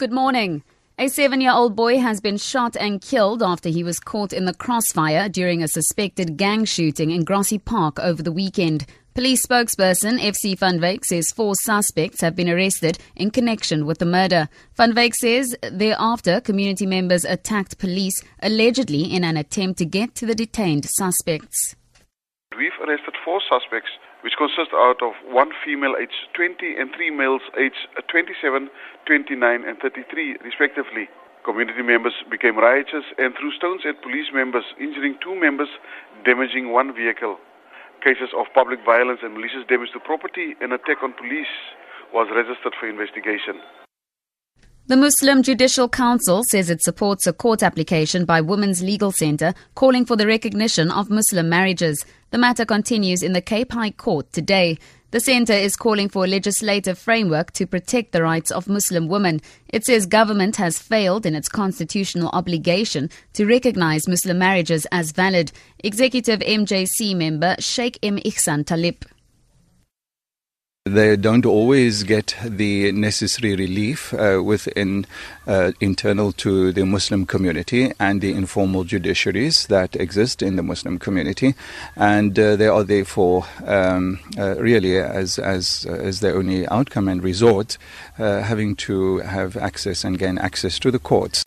Good morning. A seven year old boy has been shot and killed after he was caught in the crossfire during a suspected gang shooting in Grassy Park over the weekend. Police spokesperson FC Van says four suspects have been arrested in connection with the murder. Van says thereafter community members attacked police allegedly in an attempt to get to the detained suspects. We've arrested four suspects which consist out of one female aged 20 and three males aged 27, 29 and 33 respectively. Community members became riotous and threw stones at police members, injuring two members, damaging one vehicle. Cases of public violence and malicious damage to property and attack on police was registered for investigation. The Muslim Judicial Council says it supports a court application by Women's Legal Centre calling for the recognition of Muslim marriages. The matter continues in the Cape High Court today. The centre is calling for a legislative framework to protect the rights of Muslim women. It says government has failed in its constitutional obligation to recognize Muslim marriages as valid. Executive MJC member Sheikh M. Ihsan Talib. They don't always get the necessary relief uh, within uh, internal to the Muslim community and the informal judiciaries that exist in the Muslim community, and uh, they are therefore um, uh, really as as as their only outcome and resort, uh, having to have access and gain access to the courts.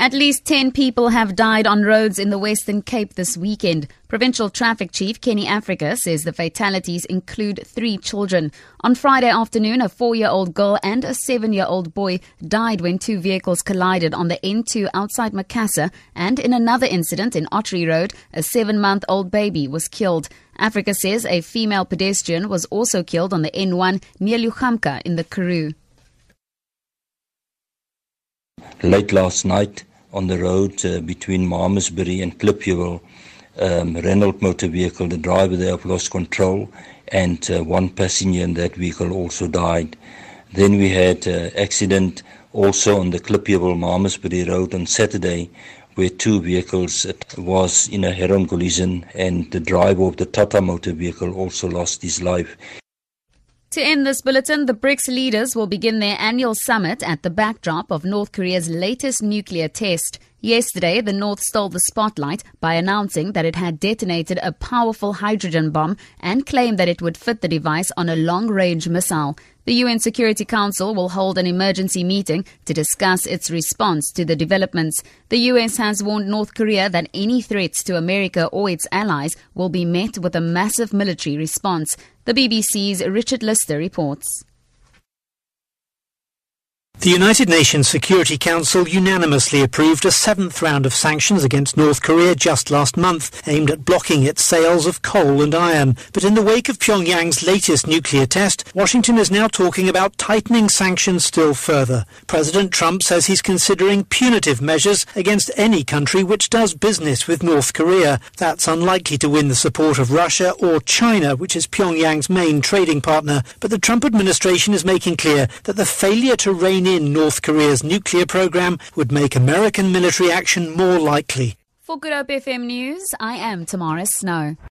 At least 10 people have died on roads in the Western Cape this weekend. Provincial Traffic Chief Kenny Africa says the fatalities include three children. On Friday afternoon, a four year old girl and a seven year old boy died when two vehicles collided on the N2 outside Macassar, and in another incident in Ottery Road, a seven month old baby was killed. Africa says a female pedestrian was also killed on the N1 near Leeu-Gamka in the Karoo. Late last night, on the road uh, between Malmesbury and Klipjewel, um, Renault motor vehicle, the driver there lost control and uh, one passenger in that vehicle also died. Then we had an uh, accident also on the Klipjewel Malmesbury road on Saturday where two vehicles was in a head-on collision and the driver of the Tata motor vehicle also lost his life. To end this bulletin, the BRICS leaders will begin their annual summit at the backdrop of North Korea's latest nuclear test. Yesterday, the North stole the spotlight by announcing that it had detonated a powerful hydrogen bomb and claimed that it would fit the device on a long range missile. The UN Security Council will hold an emergency meeting to discuss its response to the developments. The US has warned North Korea that any threats to America or its allies will be met with a massive military response. The BBC's Richard Lister reports. The United Nations Security Council unanimously approved a seventh round of sanctions against North Korea just last month, aimed at blocking its sales of coal and iron. But in the wake of Pyongyang's latest nuclear test, Washington is now talking about tightening sanctions still further. President Trump says he's considering punitive measures against any country which does business with North Korea. That's unlikely to win the support of Russia or China, which is Pyongyang's main trading partner. But the Trump administration is making clear that the failure to rein in North Korea's nuclear program would make American military action more likely. For Good Hope FM News, I am Tamara Snow.